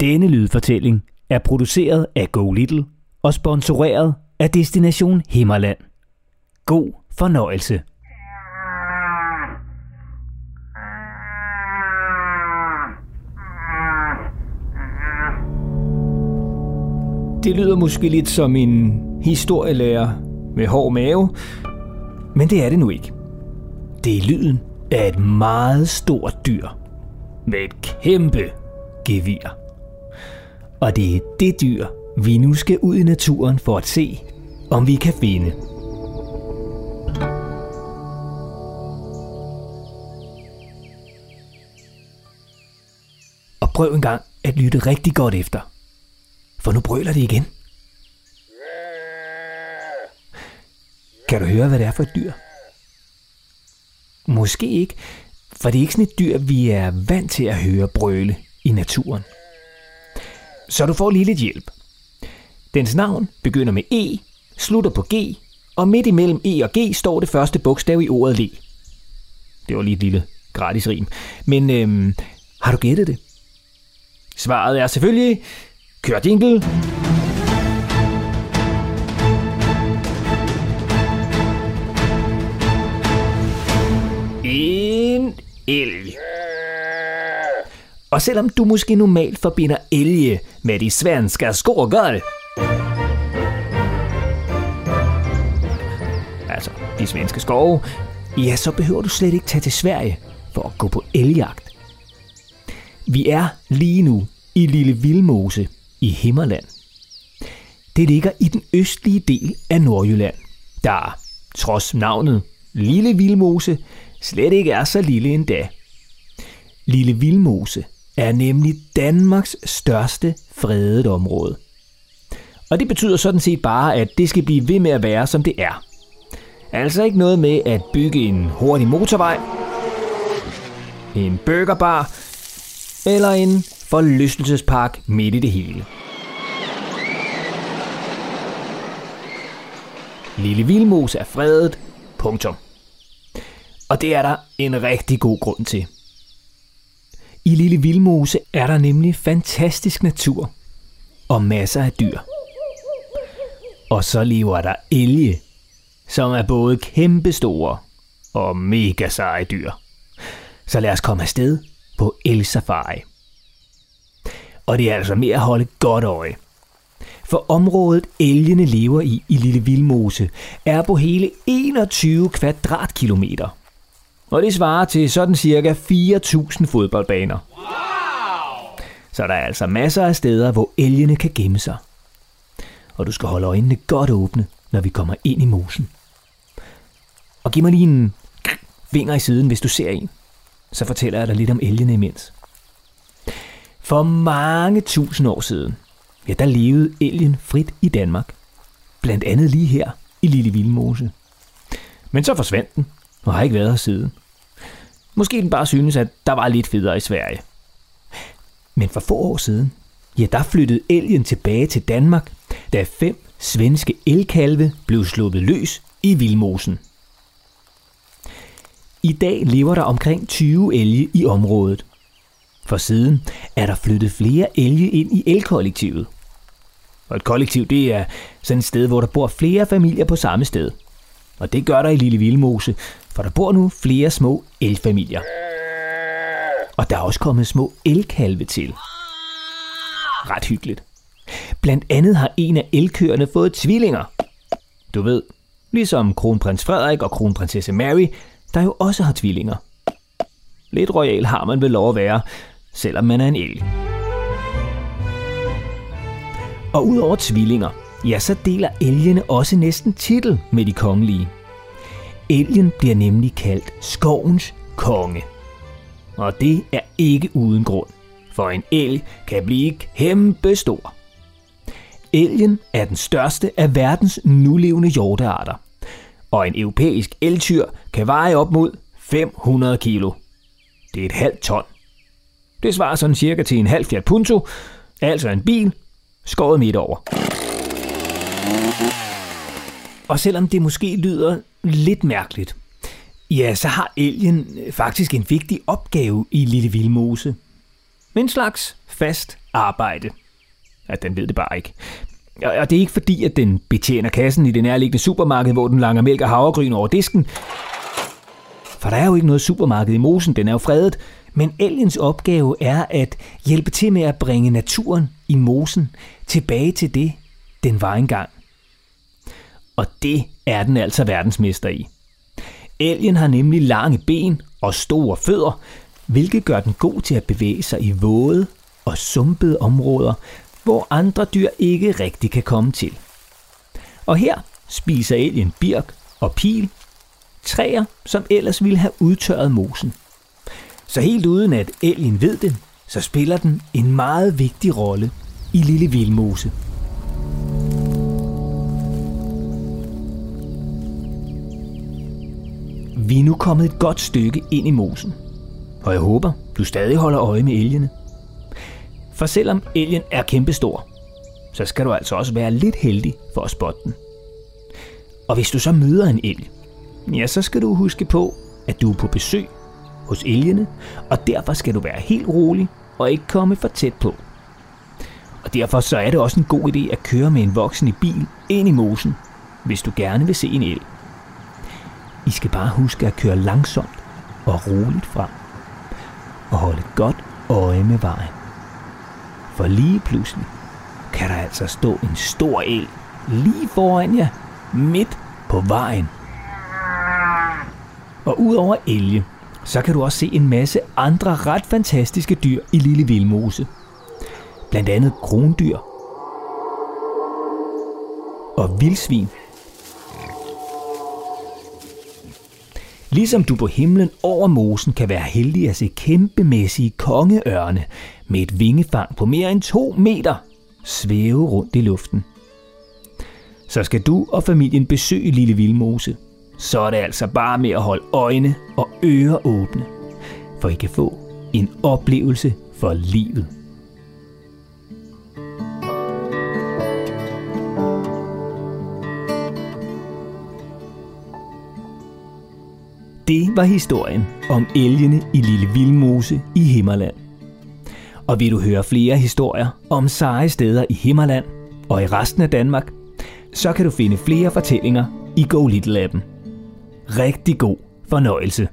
Denne lydfortælling er produceret af Go Little og sponsoreret af Destination Himmerland. God fornøjelse. Det lyder måske lidt som en historielærer med hård mave, men det er det nu ikke. Det er lyden af et meget stort dyr med et kæmpe gevir. Og det er det dyr, vi nu skal ud i naturen for at se, om vi kan finde. Og prøv en gang at lytte rigtig godt efter. For nu brøler det igen. Kan du høre, hvad det er for et dyr? Måske ikke, for det er ikke sådan et dyr, vi er vant til at høre brøle i naturen. Så du får lige lidt hjælp. Dens navn begynder med E, slutter på G, og midt imellem E og G står det første bogstav i ordet le. Det var lige et lille gratis rim. Men øhm, har du gættet det? Svaret er selvfølgelig Kør jingle. En elg. Og selvom du måske normalt forbinder elge med de svenske skogar, altså de svenske skove, ja, så behøver du slet ikke tage til Sverige for at gå på elgjagt. Vi er lige nu i Lille Vildmose i Himmerland. Det ligger i den østlige del af Nordjylland, der, trods navnet Lille Vildmose, slet ikke er så lille endda. Lille Vildmose er nemlig Danmarks største fredet område. Og det betyder sådan set bare, at det skal blive ved med at være, som det er. Altså ikke noget med at bygge en hurtig motorvej, en burgerbar eller en forlystelsespark midt i det hele. Lille Vilmos er fredet. Punktum. Og det er der en rigtig god grund til. I Lille Vildmose er der nemlig fantastisk natur og masser af dyr. Og så lever der elge, som er både kæmpestore og mega seje dyr. Så lad os komme afsted på el-safari. Og det er altså med at holde godt øje. For området elgene lever i i Lille Vildmose er på hele 21 kvadratkilometer. Og det svarer til sådan cirka 4.000 fodboldbaner. Wow! Så der er altså masser af steder, hvor elgene kan gemme sig. Og du skal holde øjnene godt åbne, når vi kommer ind i mosen. Og giv mig lige en vinger i siden, hvis du ser en. Så fortæller jeg dig lidt om elgene imens. For mange tusind år siden, ja, der levede elgen frit i Danmark. Blandt andet lige her i Lille Vildmose. Men så forsvandt den, og har ikke været her siden. Måske den bare synes, at der var lidt federe i Sverige. Men for få år siden, ja, der flyttede elgen tilbage til Danmark, da fem svenske elkalve blev sluppet løs i Vildmosen. I dag lever der omkring 20 elge i området. For siden er der flyttet flere elge ind i elkollektivet. Og et kollektiv, det er sådan et sted, hvor der bor flere familier på samme sted. Og det gør der i Lille Vildmose, for der bor nu flere små elfamilier. Og der er også kommet små elkalve til. Ret hyggeligt. Blandt andet har en af elkøerne fået tvillinger. Du ved, ligesom kronprins Frederik og kronprinsesse Mary, der jo også har tvillinger. Lidt royal har man vel lov at være, selvom man er en elg. Og udover tvillinger, ja, så deler elgene også næsten titel med de kongelige. Elgen bliver nemlig kaldt skovens konge. Og det er ikke uden grund, for en elg kan blive kæmpe stor. Elgen er den største af verdens nulevende hjortearter, og en europæisk eltyr kan veje op mod 500 kilo. Det er et halvt ton. Det svarer sådan cirka til en halv Fiat Punto, altså en bil, skåret midt over. Og selvom det måske lyder lidt mærkeligt, ja, så har elgen øh, faktisk en vigtig opgave i Lille Vildmose. med en slags fast arbejde. Ja, den ved det bare ikke. Og det er ikke fordi, at den betjener kassen i det nærliggende supermarked, hvor den langer mælk og havregryn over disken. For der er jo ikke noget supermarked i mosen, den er jo fredet. Men elgens opgave er at hjælpe til med at bringe naturen i mosen tilbage til det, den var engang. Og det er den altså verdensmester i. Elgen har nemlig lange ben og store fødder, hvilket gør den god til at bevæge sig i våde og sumpede områder, hvor andre dyr ikke rigtig kan komme til. Og her spiser elgen birk og pil, træer, som ellers ville have udtørret mosen. Så helt uden at elgen ved det, så spiller den en meget vigtig rolle i Lille Vildmose. Vi er nu kommet et godt stykke ind i mosen, og jeg håber, du stadig holder øje med elgene. For selvom elgen er kæmpestor, så skal du altså også være lidt heldig for at spotte den. Og hvis du så møder en elg, ja, så skal du huske på, at du er på besøg hos elgene, og derfor skal du være helt rolig og ikke komme for tæt på. Og derfor så er det også en god idé at køre med en voksen i bil ind i mosen, hvis du gerne vil se en elg. I skal bare huske at køre langsomt og roligt frem. Og holde godt øje med vejen. For lige pludselig kan der altså stå en stor el lige foran jer, midt på vejen. Og udover elge, så kan du også se en masse andre ret fantastiske dyr i Lille Vildmose. Blandt andet krondyr og vildsvin. Ligesom du på himlen over mosen kan være heldig at se kæmpemæssige kongeørne med et vingefang på mere end 2 meter svæve rundt i luften. Så skal du og familien besøge Lille Vildmose – så er det altså bare med at holde øjne og ører åbne, for I kan få en oplevelse for livet. Det var historien om elgene i Lille Vildmose i Himmerland. Og vil du høre flere historier om seje steder i Himmerland og i resten af Danmark, så kan du finde flere fortællinger i Go Little appen rigtig god fornøjelse.